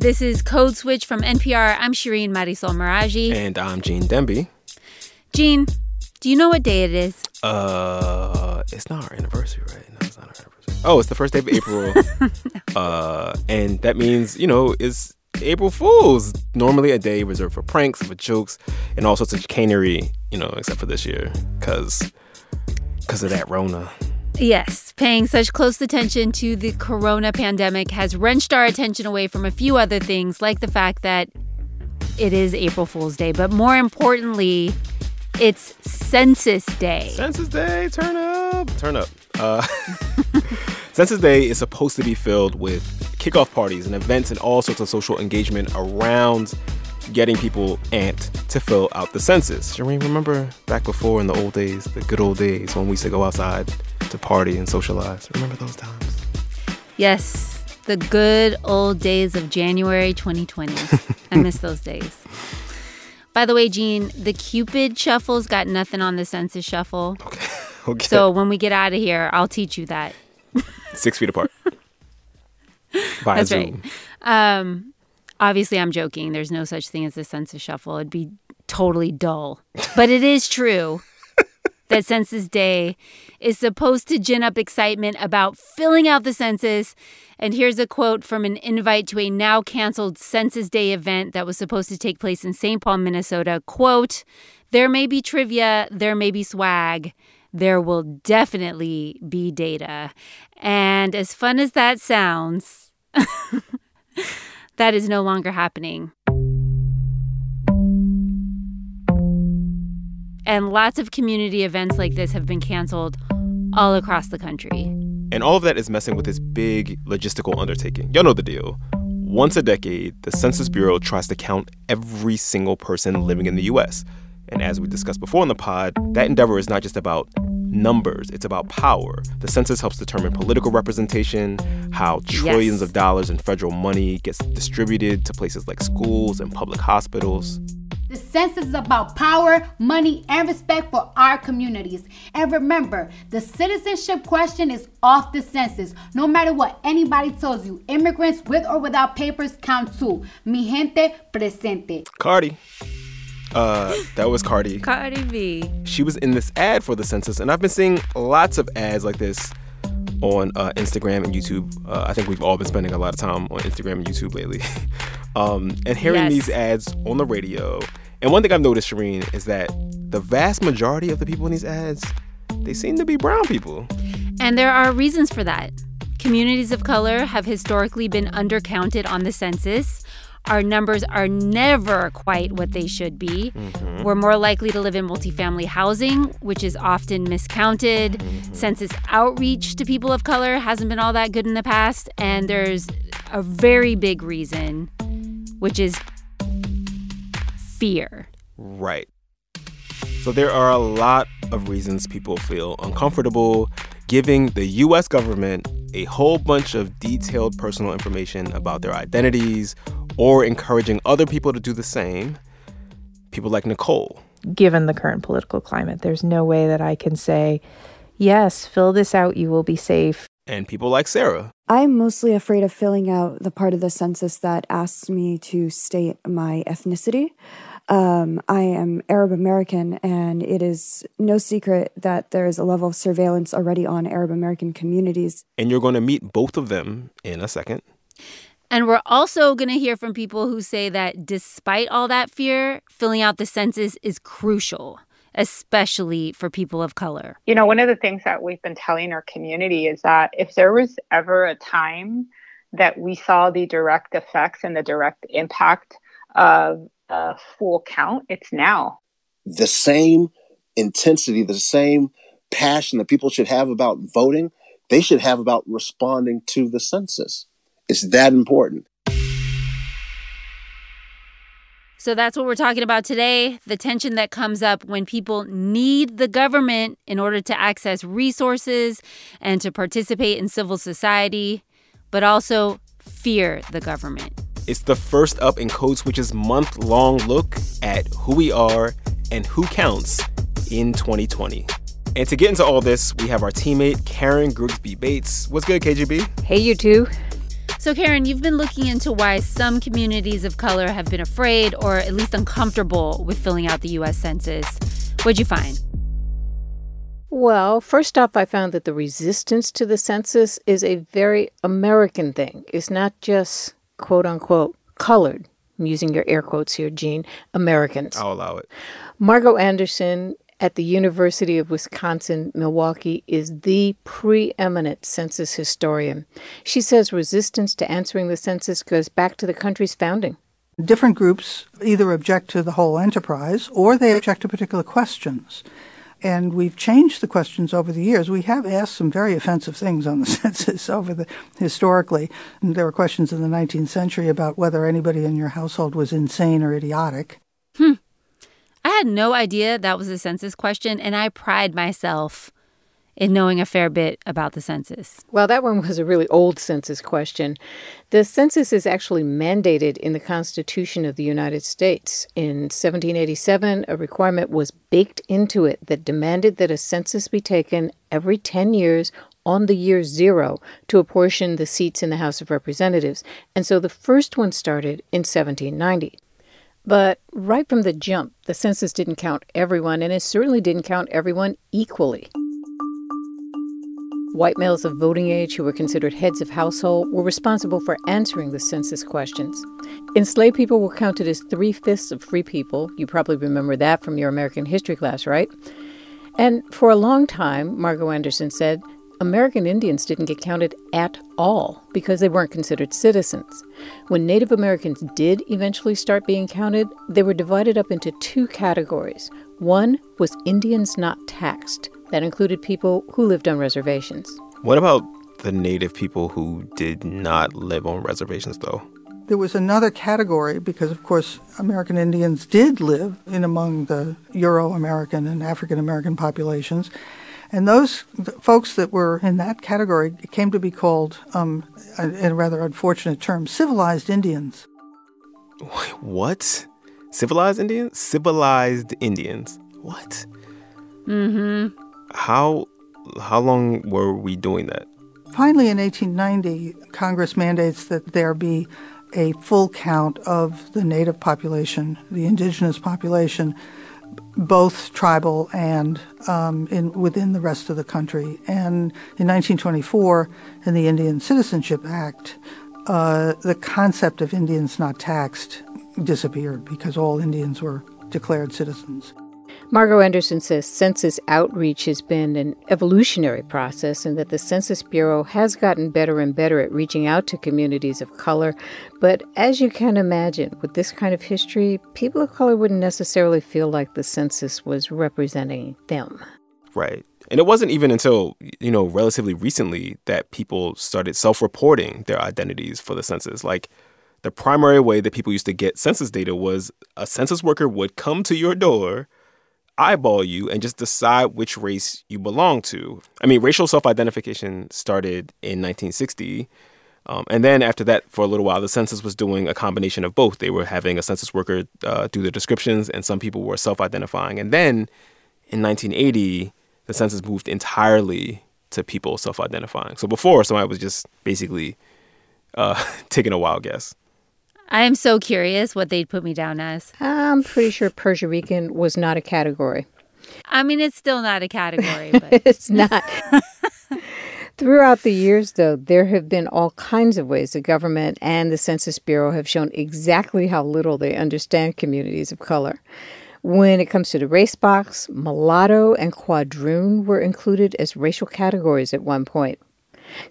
This is Code Switch from NPR. I'm Shireen Marisol Meraji. And I'm Gene Demby. Gene, do you know what day it is? Uh, it's not our anniversary, right? No, it's not our anniversary. Oh, it's the first day of April. no. Uh, and that means, you know, it's April Fool's. Normally a day reserved for pranks, for jokes, and all sorts of chicanery, you know, except for this year, because because of that Rona. Yes, paying such close attention to the corona pandemic has wrenched our attention away from a few other things, like the fact that it is April Fool's Day. But more importantly, it's Census Day. Census Day, turn up, turn up. Uh, Census Day is supposed to be filled with kickoff parties and events and all sorts of social engagement around getting people amped to fill out the census. Shireen, remember back before in the old days, the good old days when we used to go outside to party and socialize? Remember those times? Yes, the good old days of January 2020. I miss those days. By the way, Gene, the Cupid shuffle's got nothing on the census shuffle. Okay. okay. So when we get out of here, I'll teach you that. Six feet apart. By That's Zoom. right. Um, obviously, I'm joking. There's no such thing as a census shuffle. It'd be totally dull. But it is true that Census Day is supposed to gin up excitement about filling out the census. And here's a quote from an invite to a now canceled Census Day event that was supposed to take place in St. Paul, Minnesota. Quote, there may be trivia, there may be swag, there will definitely be data. And as fun as that sounds, that is no longer happening. And lots of community events like this have been canceled all across the country. And all of that is messing with this big logistical undertaking. Y'all know the deal. Once a decade, the Census Bureau tries to count every single person living in the US. And as we discussed before in the pod, that endeavor is not just about numbers, it's about power. The census helps determine political representation, how trillions Yes. of dollars in federal money gets distributed to places like schools and public hospitals. The census is about power, money, and respect for our communities. And remember, the citizenship question is off the census. No matter what anybody tells you, immigrants with or without papers count too. Mi gente presente. Cardi. Uh, that was Cardi. Cardi B. she was in this ad for the census, and I've been seeing lots of ads like this on uh, Instagram and YouTube. Uh, I think we've all been spending a lot of time on Instagram and YouTube lately, um, and hearing Yes. these ads on the radio. And one thing I've noticed, Shireen, is that the vast majority of the people in these ads, they seem to be brown people. And there are reasons for that. Communities of color have historically been undercounted on the census. Our numbers are never quite what they should be. We're more likely to live in multifamily housing, which is often miscounted. Census outreach to people of color hasn't been all that good in the past. And there's a very big reason, which is fear. Right. So there are a lot of reasons people feel uncomfortable giving the US government a whole bunch of detailed personal information about their identities or encouraging other people to do the same. People like Nicole. given the current political climate. There's no way that I can say, yes, fill this out, you will be safe. And people like Sarah. I'm mostly afraid of filling out the part of the census that asks me to state my ethnicity. Um, I am Arab American, and it is no secret that there is a level of surveillance already on Arab American communities. And you're going to meet both of them in a second. And we're also going to hear from people who say that despite all that fear, filling out the census is crucial, especially for people of color. You know, one of the things that we've been telling our community is that if there was ever a time that we saw the direct effects and the direct impact of a full count, it's now. the same intensity, the same passion that people should have about voting, they should have about responding to the census. It's that important. So that's what we're talking about today the tension that comes up when people need the government in order to access resources and to participate in civil society, but also fear the government. It's the first up in Code Switch's month long look at who we are and who counts in 2020. And to get into all this, we have our teammate Karen Grigsby Bates. What's good, KGB? Hey, you two. So So, Karen, you've been looking into why some communities of color have been afraid or at least uncomfortable with filling out the U.S. Census. What'd you find? Well, first off, I found that the resistance to the census is a very American thing. It's not just quote unquote colored. I'm using your air quotes here, Gene, Americans. I'll allow it. Margo Anderson at the University of Wisconsin Milwaukee is the preeminent census historian. She says resistance to answering the census goes back to the country's founding. Different groups either object to the whole enterprise or they object to particular questions. And we've changed the questions over the years. We have asked some very offensive things on the census over the historically. And there were questions in the 19th century about whether anybody in your household was insane or idiotic. Hmm. I had no idea that was a census question, and I pride myself in knowing a fair bit about the census. Well, that one was a really old census question. The census is actually mandated in the Constitution of the United States. In 1787, a requirement was baked into it that demanded that a census be taken every 10 years on the year zero to apportion the seats in the House of Representatives. And so the first one started in 1790. But right from the jump, the census didn't count everyone, and it certainly didn't count everyone equally. White males of voting age who were considered heads of household were responsible for answering the census questions. Enslaved people were counted as three fifths of free people. You probably remember that from your American history class, right? And for a long time, Margo Anderson said, American Indians didn't get counted at all because they weren't considered citizens. When Native Americans did eventually start being counted, they were divided up into two categories. One was Indians not taxed, that included people who lived on reservations. What about the native people who did not live on reservations, though? There was another category because, of course, American Indians did live in among the Euro American and African American populations. And those folks that were in that category came to be called, um, in a rather unfortunate term, civilized Indians. What? Civilized Indians? Civilized Indians. What? Mm-hmm. How how long were we doing that? Finally, in 1890, Congress mandates that there be a full count of the native population, the indigenous population, both tribal and um, in, within the rest of the country. And in 1924, in the Indian Citizenship Act, uh, the concept of Indians not taxed disappeared because all Indians were declared citizens. Margo Anderson says census outreach has been an evolutionary process and that the Census Bureau has gotten better and better at reaching out to communities of color. But as you can imagine, with this kind of history, people of color wouldn't necessarily feel like the census was representing them. Right. And it wasn't even until, you know, relatively recently that people started self reporting their identities for the census. Like, the primary way that people used to get census data was a census worker would come to your door eyeball you and just decide which race you belong to. I mean, racial self identification started in 1960. Um, and then after that, for a little while, the census was doing a combination of both. They were having a census worker uh, do the descriptions, and some people were self identifying. And then in 1980, the census moved entirely to people self identifying. So before, somebody was just basically uh, taking a wild guess. I am so curious what they'd put me down as. I'm pretty sure Persia Rican was not a category. I mean, it's still not a category, but it's not. Throughout the years, though, there have been all kinds of ways the government and the Census Bureau have shown exactly how little they understand communities of color. When it comes to the race box, mulatto and quadroon were included as racial categories at one point.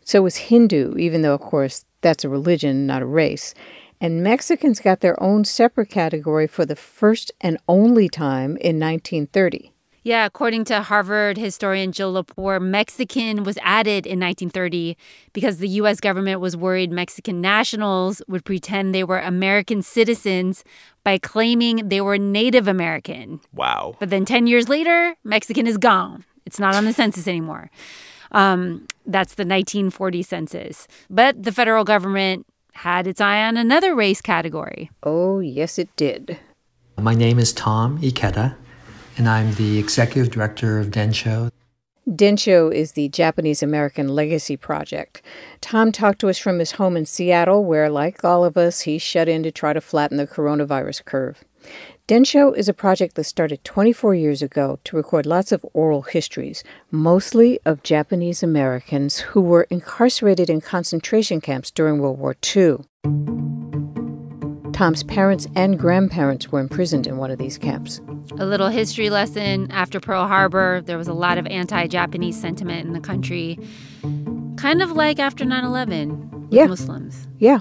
So was Hindu, even though, of course, that's a religion, not a race. And Mexicans got their own separate category for the first and only time in 1930. Yeah, according to Harvard historian Jill Lepore, Mexican was added in 1930 because the U.S. government was worried Mexican nationals would pretend they were American citizens by claiming they were Native American. Wow. But then 10 years later, Mexican is gone. It's not on the census anymore. Um, that's the 1940 census. But the federal government had its eye on another race category. Oh, yes, it did. My name is Tom Ikeda, and I'm the executive director of Densho. Densho is the Japanese American Legacy Project. Tom talked to us from his home in Seattle, where, like all of us, he's shut in to try to flatten the coronavirus curve. Densho is a project that started 24 years ago to record lots of oral histories, mostly of Japanese Americans who were incarcerated in concentration camps during World War II. Tom's parents and grandparents were imprisoned in one of these camps. A little history lesson after Pearl Harbor, there was a lot of anti Japanese sentiment in the country, kind of like after 9 11 yeah. Muslims. Yeah.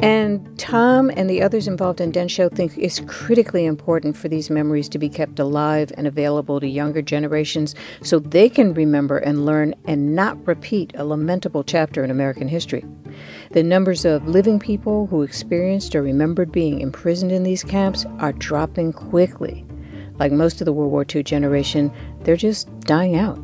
And Tom and the others involved in Densho think it's critically important for these memories to be kept alive and available to younger generations so they can remember and learn and not repeat a lamentable chapter in American history. The numbers of living people who experienced or remembered being imprisoned in these camps are dropping quickly. Like most of the World War II generation, they're just dying out.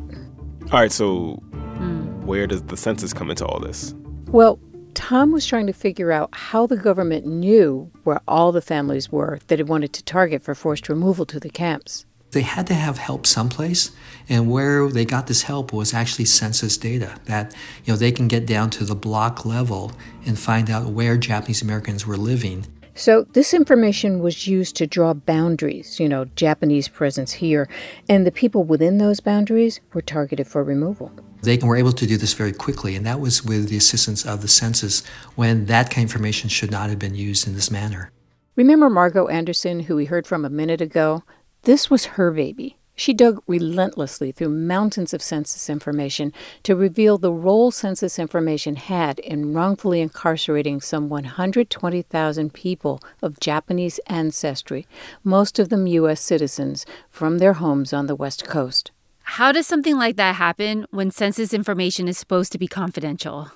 All right, so mm. where does the census come into all this? Well, Tom was trying to figure out how the government knew where all the families were that it wanted to target for forced removal to the camps. They had to have help someplace, and where they got this help was actually census data that you know they can get down to the block level and find out where Japanese Americans were living. So this information was used to draw boundaries, you know, Japanese presence here, and the people within those boundaries were targeted for removal. They were able to do this very quickly, and that was with the assistance of the census when that kind of information should not have been used in this manner. Remember Margo Anderson, who we heard from a minute ago? This was her baby. She dug relentlessly through mountains of census information to reveal the role census information had in wrongfully incarcerating some 120,000 people of Japanese ancestry, most of them U.S. citizens, from their homes on the West Coast. How does something like that happen when census information is supposed to be confidential?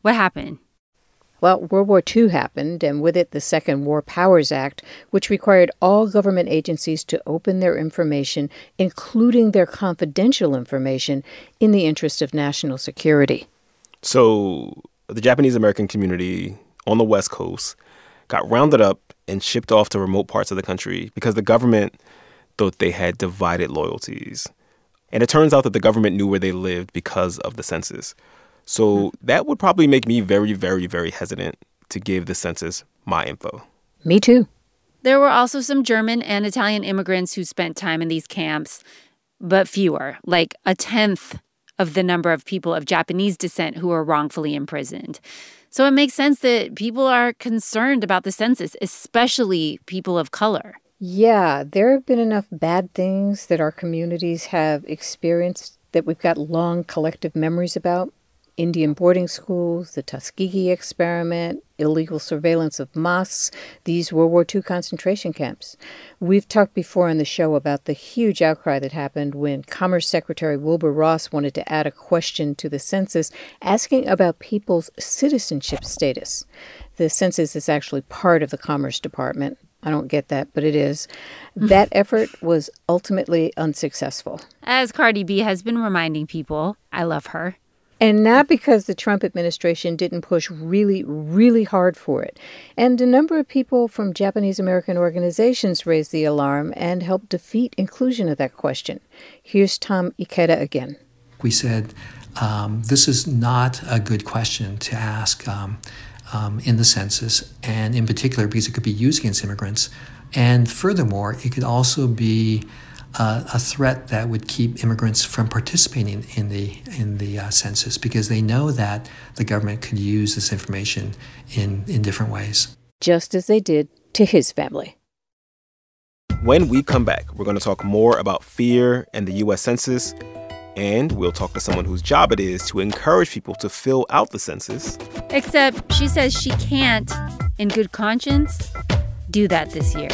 What happened? Well, World War II happened, and with it, the Second War Powers Act, which required all government agencies to open their information, including their confidential information, in the interest of national security. So, the Japanese American community on the West Coast got rounded up and shipped off to remote parts of the country because the government thought they had divided loyalties. And it turns out that the government knew where they lived because of the census. So hmm. that would probably make me very, very, very hesitant to give the census my info. Me too. There were also some German and Italian immigrants who spent time in these camps, but fewer, like a tenth of the number of people of Japanese descent who were wrongfully imprisoned. So it makes sense that people are concerned about the census, especially people of color. Yeah, there have been enough bad things that our communities have experienced that we've got long collective memories about. Indian boarding schools, the Tuskegee experiment, illegal surveillance of mosques, these World War II concentration camps. We've talked before on the show about the huge outcry that happened when Commerce Secretary Wilbur Ross wanted to add a question to the census asking about people's citizenship status. The census is actually part of the Commerce Department. I don't get that, but it is. That effort was ultimately unsuccessful. As Cardi B has been reminding people, I love her. And not because the Trump administration didn't push really, really hard for it. And a number of people from Japanese American organizations raised the alarm and helped defeat inclusion of that question. Here's Tom Ikeda again. We said, um, this is not a good question to ask. Um, um, in the census, and in particular because it could be used against immigrants. And furthermore, it could also be uh, a threat that would keep immigrants from participating in the in the uh, census because they know that the government could use this information in in different ways. Just as they did to his family. When we come back, we're going to talk more about fear and the U.S. Census and we'll talk to someone whose job it is to encourage people to fill out the census. Except she says she can't, in good conscience, do that this year.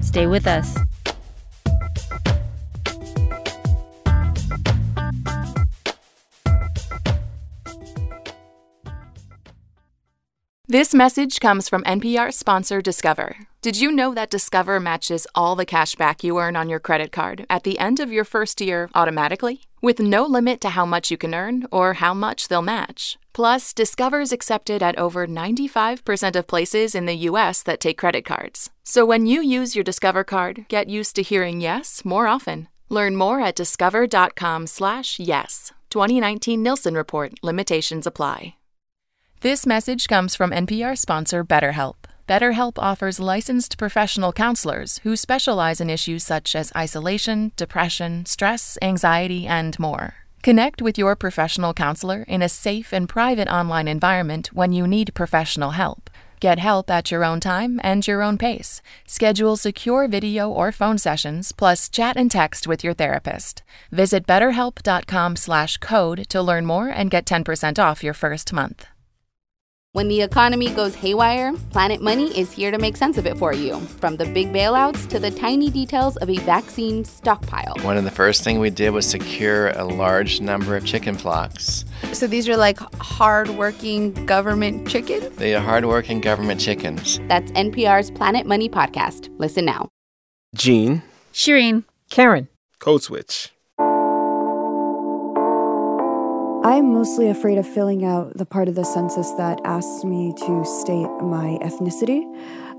Stay with us. This message comes from NPR sponsor Discover. Did you know that Discover matches all the cash back you earn on your credit card at the end of your first year automatically? With no limit to how much you can earn or how much they'll match. Plus, Discover is accepted at over 95% of places in the US that take credit cards. So when you use your Discover card, get used to hearing yes more often. Learn more at discover.com/slash/yes. 2019 Nielsen Report limitations apply. This message comes from NPR sponsor BetterHelp. BetterHelp offers licensed professional counselors who specialize in issues such as isolation, depression, stress, anxiety, and more. Connect with your professional counselor in a safe and private online environment when you need professional help. Get help at your own time and your own pace. Schedule secure video or phone sessions, plus chat and text with your therapist. Visit betterhelp.com/code to learn more and get 10% off your first month. When the economy goes haywire, Planet Money is here to make sense of it for you. From the big bailouts to the tiny details of a vaccine stockpile. One of the first things we did was secure a large number of chicken flocks. So these are like hardworking government chickens? They are hardworking government chickens. That's NPR's Planet Money podcast. Listen now. Gene. Shireen. Karen. Code Switch. I'm mostly afraid of filling out the part of the census that asks me to state my ethnicity.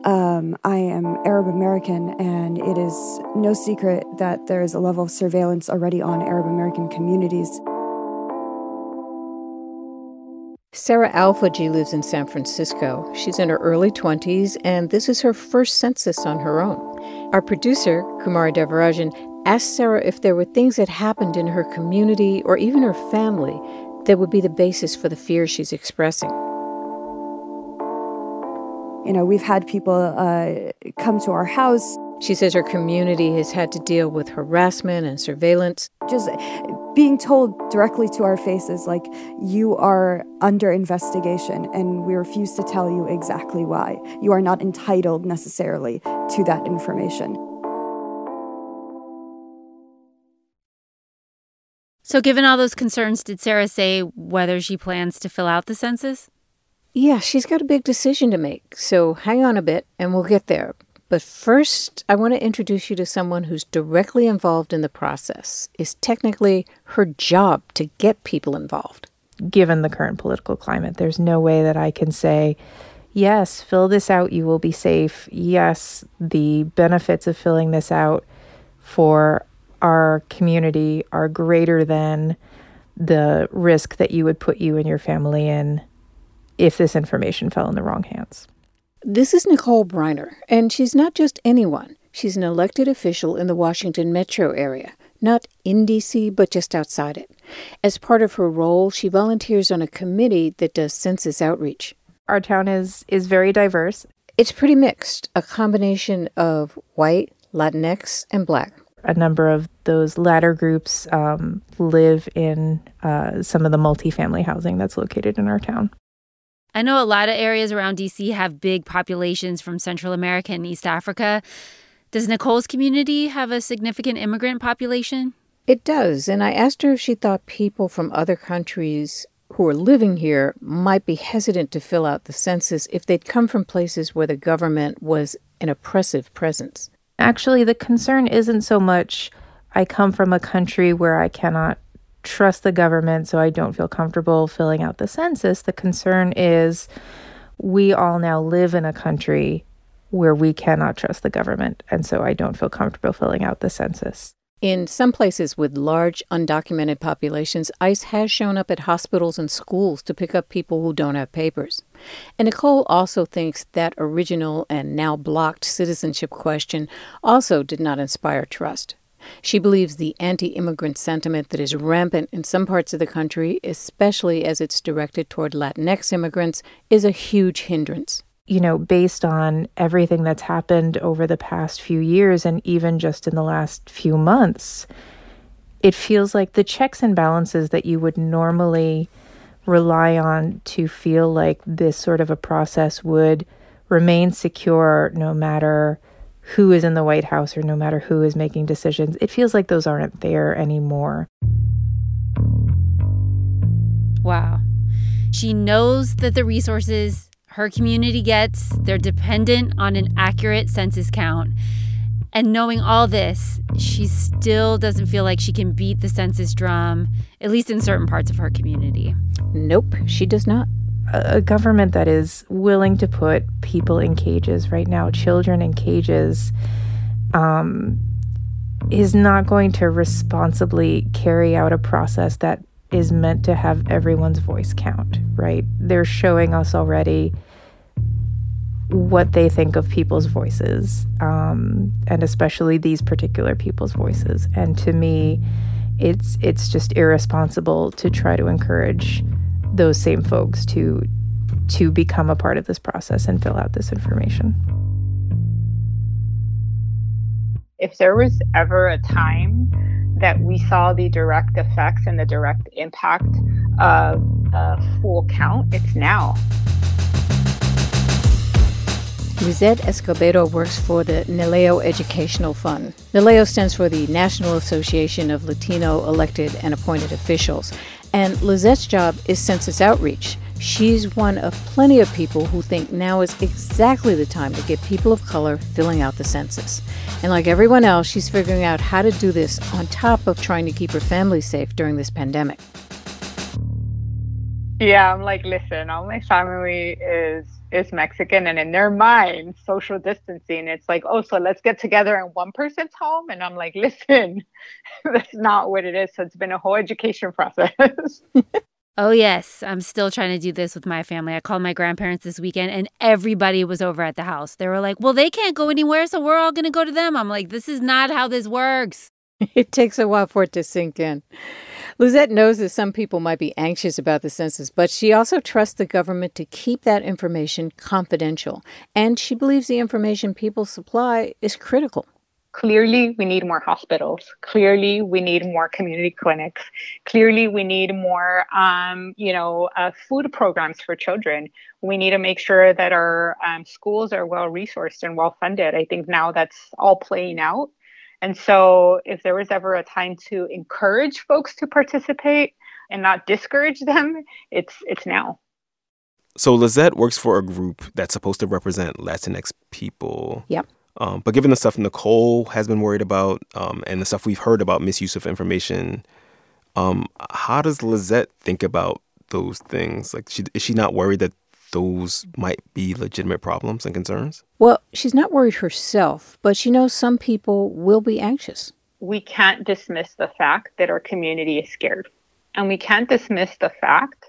Um, I am Arab American, and it is no secret that there is a level of surveillance already on Arab American communities. Sarah Alfaji lives in San Francisco. She's in her early 20s, and this is her first census on her own. Our producer, Kumari Devarajan, asked Sarah if there were things that happened in her community or even her family that would be the basis for the fear she's expressing. You know, we've had people uh, come to our house. She says her community has had to deal with harassment and surveillance. Just being told directly to our faces, like, you are under investigation, and we refuse to tell you exactly why. You are not entitled necessarily to that information. So, given all those concerns, did Sarah say whether she plans to fill out the census? Yeah, she's got a big decision to make. So, hang on a bit and we'll get there. But first, I want to introduce you to someone who's directly involved in the process. It's technically her job to get people involved. Given the current political climate, there's no way that I can say, yes, fill this out, you will be safe. Yes, the benefits of filling this out for our community are greater than the risk that you would put you and your family in if this information fell in the wrong hands. This is Nicole Briner, and she's not just anyone. She's an elected official in the Washington metro area, not in D.C., but just outside it. As part of her role, she volunteers on a committee that does census outreach. Our town is, is very diverse. It's pretty mixed, a combination of white, Latinx, and black. A number of those latter groups um, live in uh, some of the multifamily housing that's located in our town. I know a lot of areas around DC have big populations from Central America and East Africa. Does Nicole's community have a significant immigrant population? It does, and I asked her if she thought people from other countries who are living here might be hesitant to fill out the census if they'd come from places where the government was an oppressive presence. Actually, the concern isn't so much I come from a country where I cannot trust the government, so I don't feel comfortable filling out the census. The concern is we all now live in a country where we cannot trust the government, and so I don't feel comfortable filling out the census. In some places with large undocumented populations, ICE has shown up at hospitals and schools to pick up people who don't have papers. And Nicole also thinks that original and now blocked citizenship question also did not inspire trust. She believes the anti immigrant sentiment that is rampant in some parts of the country, especially as it's directed toward Latinx immigrants, is a huge hindrance. You know, based on everything that's happened over the past few years and even just in the last few months, it feels like the checks and balances that you would normally rely on to feel like this sort of a process would remain secure no matter who is in the White House or no matter who is making decisions, it feels like those aren't there anymore. Wow. She knows that the resources her community gets, they're dependent on an accurate census count. And knowing all this, she still doesn't feel like she can beat the census drum, at least in certain parts of her community. Nope, she does not a government that is willing to put people in cages right now, children in cages, um, is not going to responsibly carry out a process that is meant to have everyone's voice count, right? They're showing us already what they think of people's voices, um, and especially these particular people's voices. And to me, it's it's just irresponsible to try to encourage those same folks to to become a part of this process and fill out this information. If there was ever a time that we saw the direct effects and the direct impact of a full count, it's now. Lizette Escobedo works for the NALEO Educational Fund. NALEO stands for the National Association of Latino Elected and Appointed Officials. And Lizette's job is census outreach. She's one of plenty of people who think now is exactly the time to get people of color filling out the census. And like everyone else, she's figuring out how to do this on top of trying to keep her family safe during this pandemic. Yeah, I'm like, listen, all my family is is Mexican and in their mind, social distancing, it's like, oh, so let's get together in one person's home. And I'm like, listen, that's not what it is. So it's been a whole education process. Oh, yes. I'm still trying to do this with my family. I called my grandparents this weekend and everybody was over at the house. They were like, well, they can't go anywhere, so we're all going to go to them. I'm like, this is not how this works. it takes a while for it to sink in. Lizette knows that some people might be anxious about the census, but she also trusts the government to keep that information confidential. And she believes the information people supply is critical. Clearly, we need more hospitals. Clearly, we need more community clinics. Clearly, we need more, um, you know, uh, food programs for children. We need to make sure that our um, schools are well resourced and well funded. I think now that's all playing out. And so, if there was ever a time to encourage folks to participate and not discourage them, it's it's now. So Lizette works for a group that's supposed to represent Latinx people. Yep. Um, but given the stuff Nicole has been worried about um, and the stuff we've heard about misuse of information, um, how does Lizette think about those things? Like, she, is she not worried that those might be legitimate problems and concerns? Well, she's not worried herself, but she knows some people will be anxious. We can't dismiss the fact that our community is scared. And we can't dismiss the fact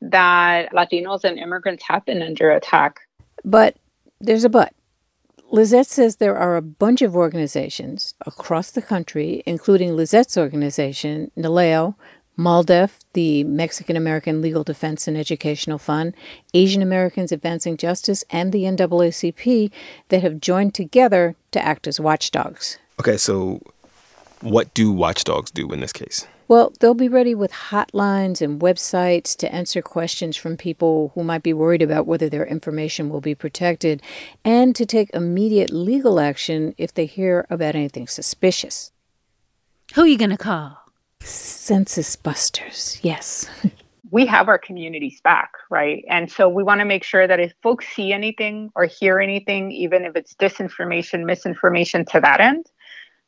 that Latinos and immigrants have been under attack. But there's a but. Lizette says there are a bunch of organizations across the country, including Lizette's organization, NALEO, MALDEF, the Mexican American Legal Defense and Educational Fund, Asian Americans Advancing Justice, and the NAACP that have joined together to act as watchdogs. Okay, so what do watchdogs do in this case? Well, they'll be ready with hotlines and websites to answer questions from people who might be worried about whether their information will be protected and to take immediate legal action if they hear about anything suspicious. Who are you going to call? Census busters, yes. we have our communities back, right? And so we want to make sure that if folks see anything or hear anything, even if it's disinformation, misinformation to that end,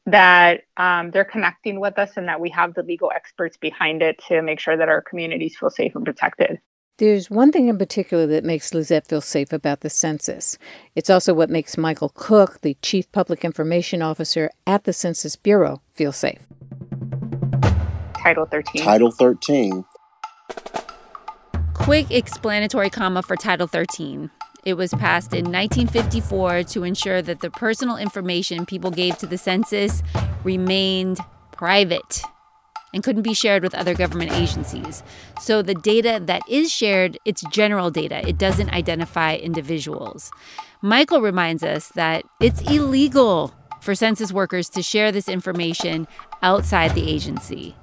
that um, they're connecting with us and that we have the legal experts behind it to make sure that our communities feel safe and protected. There's one thing in particular that makes Lizette feel safe about the census. It's also what makes Michael Cook, the Chief Public Information Officer at the Census Bureau, feel safe. Title 13. Title 13. Quick explanatory comma for Title 13. It was passed in 1954 to ensure that the personal information people gave to the census remained private and couldn't be shared with other government agencies. So the data that is shared, it's general data. It doesn't identify individuals. Michael reminds us that it's illegal for census workers to share this information outside the agency.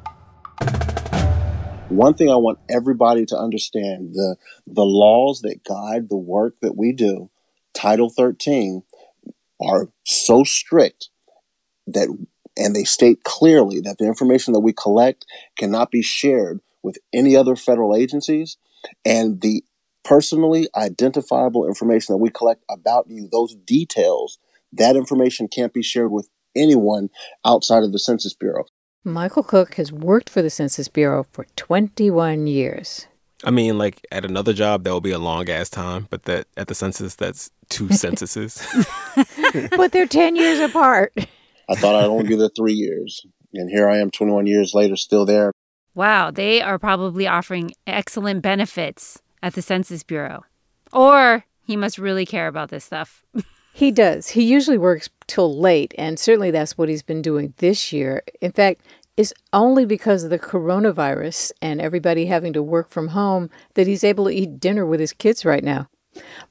One thing I want everybody to understand the the laws that guide the work that we do, Title 13, are so strict that and they state clearly that the information that we collect cannot be shared with any other federal agencies. And the personally identifiable information that we collect about you those details that information can't be shared with anyone outside of the census bureau Michael Cook has worked for the Census Bureau for 21 years. I mean, like at another job, that will be a long ass time, but that at the census, that's two censuses. but they're 10 years apart. I thought I'd only be there three years. And here I am 21 years later, still there. Wow, they are probably offering excellent benefits at the Census Bureau. Or he must really care about this stuff. he does. He usually works till late, and certainly that's what he's been doing this year. In fact, it's only because of the coronavirus and everybody having to work from home that he's able to eat dinner with his kids right now.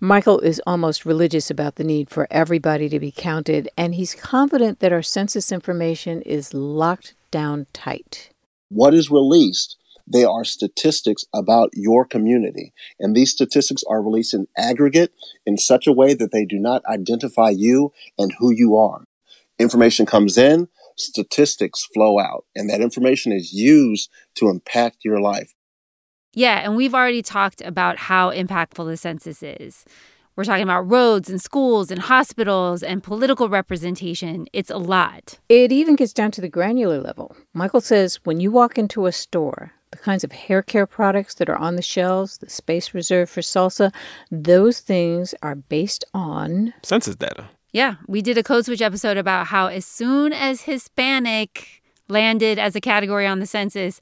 Michael is almost religious about the need for everybody to be counted, and he's confident that our census information is locked down tight. What is released? They are statistics about your community. And these statistics are released in aggregate in such a way that they do not identify you and who you are. Information comes in, statistics flow out, and that information is used to impact your life. Yeah, and we've already talked about how impactful the census is. We're talking about roads and schools and hospitals and political representation. It's a lot. It even gets down to the granular level. Michael says when you walk into a store, the kinds of hair care products that are on the shelves, the space reserved for salsa, those things are based on census data. Yeah, we did a code switch episode about how as soon as Hispanic landed as a category on the census,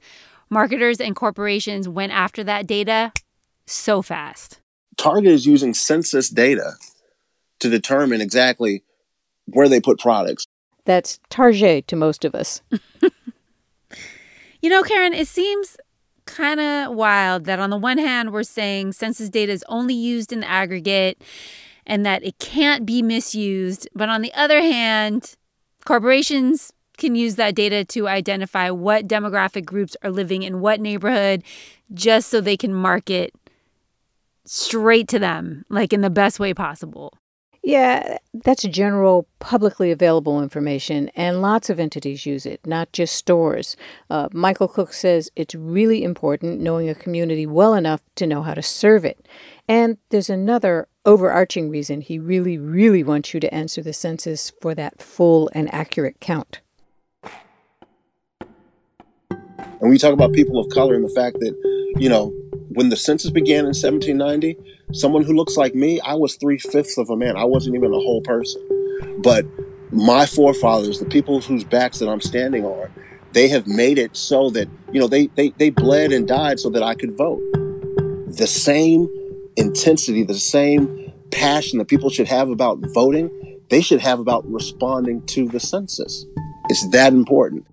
marketers and corporations went after that data so fast. Target is using census data to determine exactly where they put products. That's Target to most of us. you know, Karen, it seems kind of wild that on the one hand, we're saying census data is only used in the aggregate and that it can't be misused. But on the other hand, corporations can use that data to identify what demographic groups are living in what neighborhood just so they can market straight to them, like in the best way possible. Yeah, that's general publicly available information, and lots of entities use it, not just stores. Uh, Michael Cook says it's really important knowing a community well enough to know how to serve it. And there's another overarching reason he really, really wants you to answer the census for that full and accurate count. And we talk about people of color and the fact that, you know, when the census began in 1790, someone who looks like me, I was three fifths of a man. I wasn't even a whole person. But my forefathers, the people whose backs that I'm standing on, they have made it so that, you know, they, they, they bled and died so that I could vote. The same intensity, the same passion that people should have about voting, they should have about responding to the census. It's that important.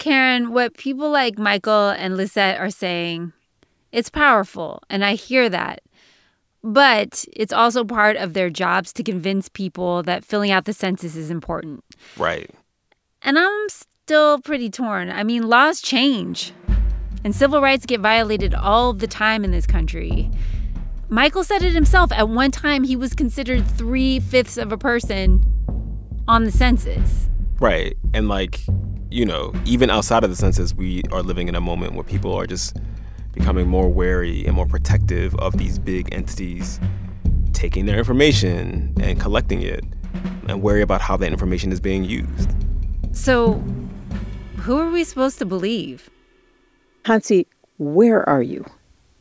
Karen, what people like Michael and Lizette are saying, it's powerful, and I hear that. But it's also part of their jobs to convince people that filling out the census is important. Right. And I'm still pretty torn. I mean, laws change, and civil rights get violated all the time in this country. Michael said it himself. At one time, he was considered three fifths of a person on the census. Right. And like, you know, even outside of the census, we are living in a moment where people are just becoming more wary and more protective of these big entities taking their information and collecting it and worry about how that information is being used. So, who are we supposed to believe? Hansi, where are you?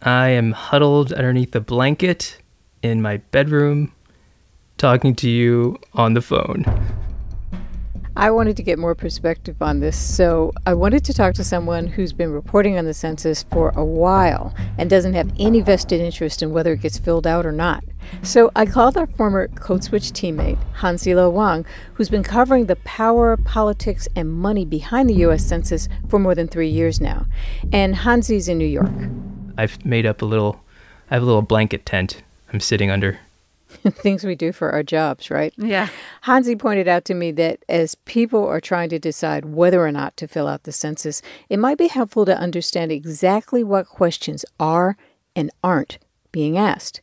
I am huddled underneath a blanket in my bedroom, talking to you on the phone. I wanted to get more perspective on this, so I wanted to talk to someone who's been reporting on the census for a while and doesn't have any vested interest in whether it gets filled out or not. So I called our former Code Switch teammate, Hansi Lo Wang, who's been covering the power, politics, and money behind the U.S. Census for more than three years now. And Hansi's in New York. I've made up a little, I have a little blanket tent I'm sitting under. things we do for our jobs, right? Yeah. Hansi pointed out to me that as people are trying to decide whether or not to fill out the census, it might be helpful to understand exactly what questions are and aren't being asked.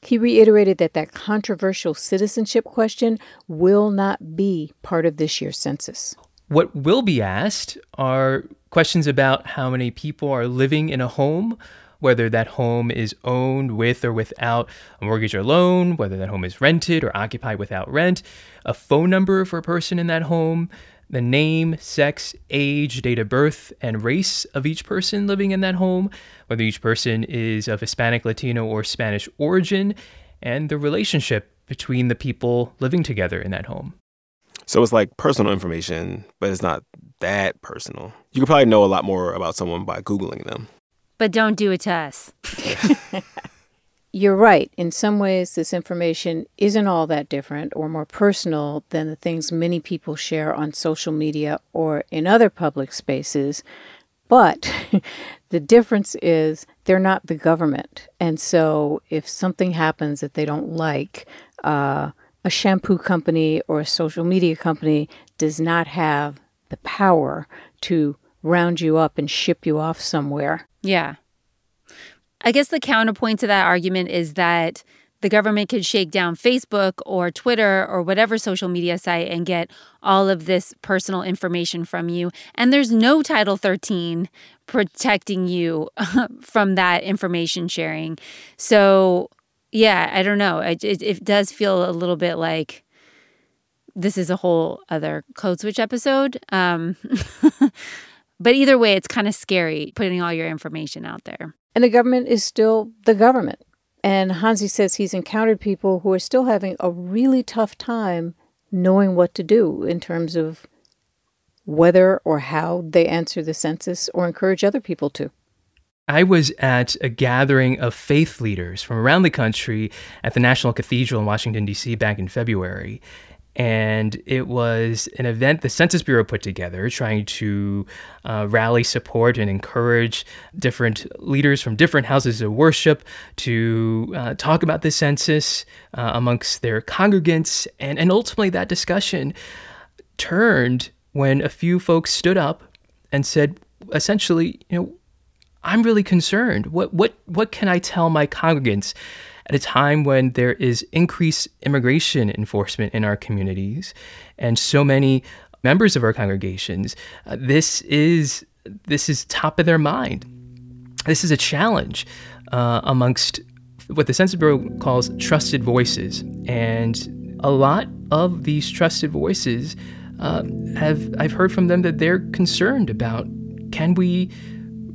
He reiterated that that controversial citizenship question will not be part of this year's census. What will be asked are questions about how many people are living in a home, whether that home is owned with or without a mortgage or loan, whether that home is rented or occupied without rent, a phone number for a person in that home, the name, sex, age, date of birth, and race of each person living in that home, whether each person is of Hispanic, Latino, or Spanish origin, and the relationship between the people living together in that home. So it's like personal information, but it's not that personal. You could probably know a lot more about someone by Googling them. But don't do it to us. You're right. In some ways, this information isn't all that different or more personal than the things many people share on social media or in other public spaces. But the difference is they're not the government. And so if something happens that they don't like, uh, a shampoo company or a social media company does not have the power to round you up and ship you off somewhere. Yeah. I guess the counterpoint to that argument is that the government could shake down Facebook or Twitter or whatever social media site and get all of this personal information from you. And there's no Title 13 protecting you from that information sharing. So, yeah, I don't know. It, it, it does feel a little bit like this is a whole other code switch episode. Um, but either way, it's kind of scary putting all your information out there. And the government is still the government. And Hansi says he's encountered people who are still having a really tough time knowing what to do in terms of whether or how they answer the census or encourage other people to. I was at a gathering of faith leaders from around the country at the National Cathedral in Washington, D.C. back in February and it was an event the Census Bureau put together trying to uh, rally support and encourage different leaders from different houses of worship to uh, talk about the census uh, amongst their congregants. And, and ultimately, that discussion turned when a few folks stood up and said, essentially, you know, I'm really concerned. What, what, what can I tell my congregants? At a time when there is increased immigration enforcement in our communities and so many members of our congregations, uh, this is this is top of their mind. This is a challenge uh, amongst what the Census Bureau calls trusted voices, and a lot of these trusted voices uh, have I've heard from them that they're concerned about can we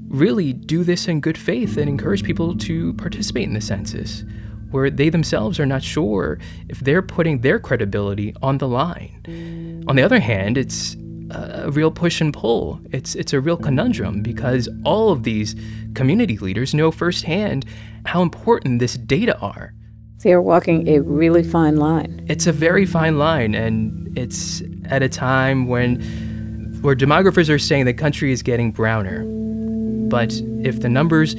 really do this in good faith and encourage people to participate in the census where they themselves are not sure if they're putting their credibility on the line. On the other hand, it's a real push and pull. It's it's a real conundrum because all of these community leaders know firsthand how important this data are. They are walking a really fine line. It's a very fine line and it's at a time when where demographers are saying the country is getting browner. But if the numbers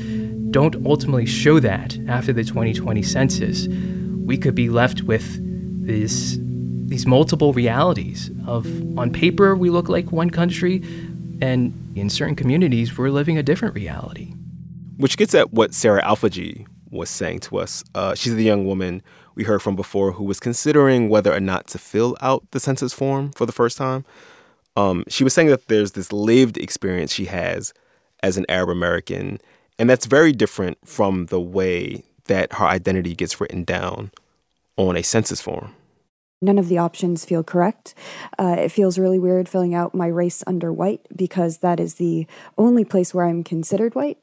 don't ultimately show that after the 2020 census, we could be left with these these multiple realities of on paper we look like one country and in certain communities we're living a different reality. Which gets at what Sarah Alfaji was saying to us. Uh, she's the young woman we heard from before who was considering whether or not to fill out the census form for the first time. Um, she was saying that there's this lived experience she has as an Arab American and that's very different from the way that her identity gets written down on a census form. None of the options feel correct. Uh, it feels really weird filling out my race under white because that is the only place where I'm considered white.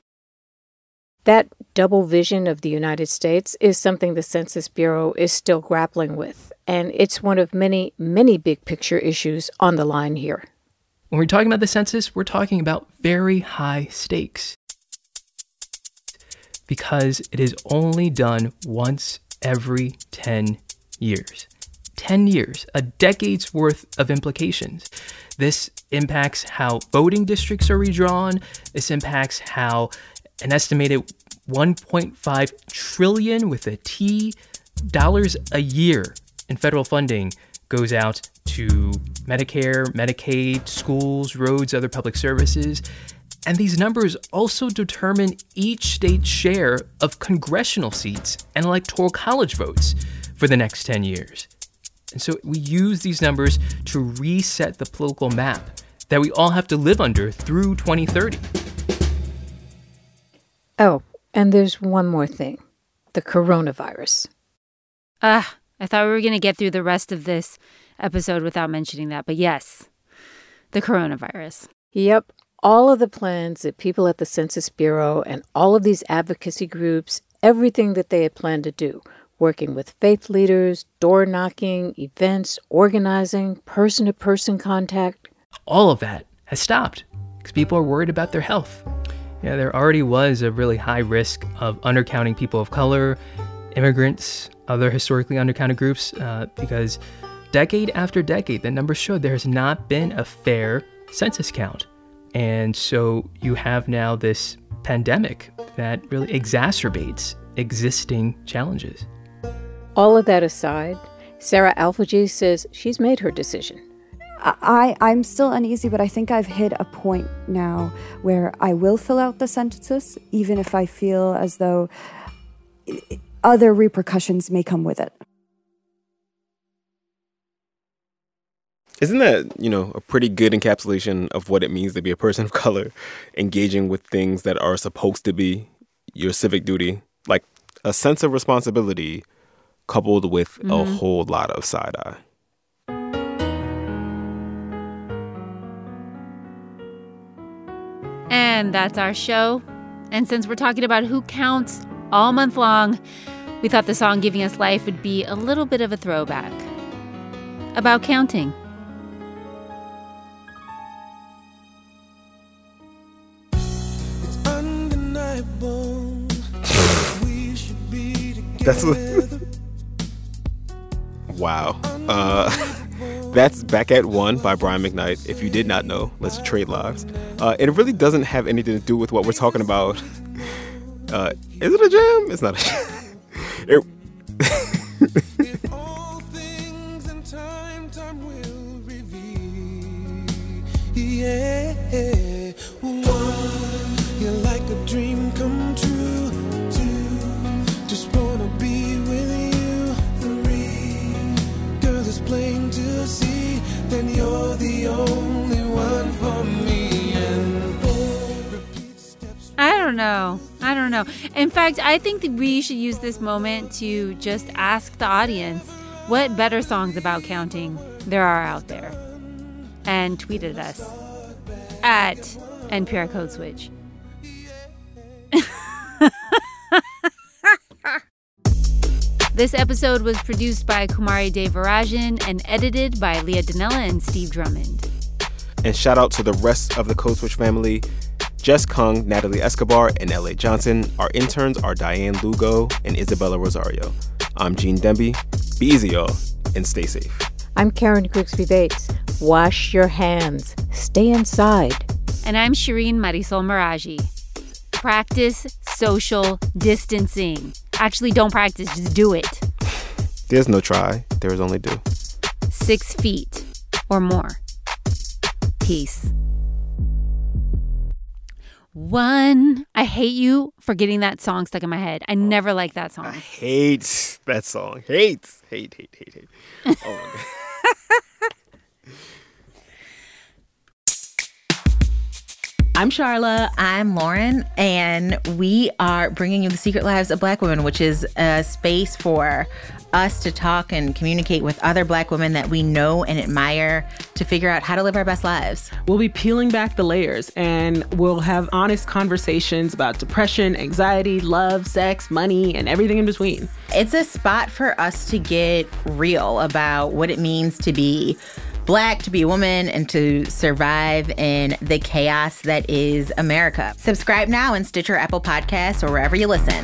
That double vision of the United States is something the Census Bureau is still grappling with, and it's one of many, many big picture issues on the line here. When we're talking about the census, we're talking about very high stakes because it is only done once every 10 years. 10 years, a decade's worth of implications. This impacts how voting districts are redrawn. This impacts how an estimated 1.5 trillion with a T dollars a year in federal funding goes out to Medicare, Medicaid, schools, roads, other public services. And these numbers also determine each state's share of congressional seats and electoral college votes for the next 10 years. And so we use these numbers to reset the political map that we all have to live under through 2030. Oh, and there's one more thing the coronavirus. Ah, I thought we were going to get through the rest of this episode without mentioning that, but yes, the coronavirus. Yep, all of the plans that people at the Census Bureau and all of these advocacy groups, everything that they had planned to do, working with faith leaders, door knocking, events, organizing, person to person contact. All of that has stopped because people are worried about their health. Yeah, there already was a really high risk of undercounting people of color, immigrants, other historically undercounted groups, uh, because decade after decade, the numbers showed there has not been a fair census count. And so you have now this pandemic that really exacerbates existing challenges. All of that aside, Sarah Alfajee says she's made her decision. I, I'm still uneasy, but I think I've hit a point now where I will fill out the census, even if I feel as though other repercussions may come with it. Isn't that, you know, a pretty good encapsulation of what it means to be a person of color, engaging with things that are supposed to be your civic duty? Like a sense of responsibility coupled with mm-hmm. a whole lot of side eye. And that's our show. And since we're talking about who counts all month long, we thought the song Giving Us Life would be a little bit of a throwback about counting. That's wow. Uh, that's back at one by Brian McKnight. If you did not know, let's trade lives. Uh, it really doesn't have anything to do with what we're talking about. Uh, is it a jam? It's not a jam. it, don't know. I don't know. In fact, I think that we should use this moment to just ask the audience what better songs about counting there are out there. And tweet at us at NPR Code Switch. this episode was produced by Kumari Devarajan and edited by Leah Donnella and Steve Drummond. And shout out to the rest of the Code Switch family. Jess Kung, Natalie Escobar, and L.A. Johnson. Our interns are Diane Lugo and Isabella Rosario. I'm Gene Demby. Be easy, y'all, and stay safe. I'm Karen Grigsby Bates. Wash your hands. Stay inside. And I'm Shireen Marisol Meraji. Practice social distancing. Actually, don't practice, just do it. There's no try, there is only do. Six feet or more. Peace. One. I hate you for getting that song stuck in my head. I oh. never like that song. I hate that song. Hate, hate, hate, hate, hate. Oh my god. I'm Charla. I'm Lauren, and we are bringing you the Secret Lives of Black Women, which is a space for us to talk and communicate with other Black women that we know and admire to figure out how to live our best lives. We'll be peeling back the layers and we'll have honest conversations about depression, anxiety, love, sex, money, and everything in between. It's a spot for us to get real about what it means to be black, to be a woman, and to survive in the chaos that is America. Subscribe now in Stitcher, Apple Podcasts, or wherever you listen.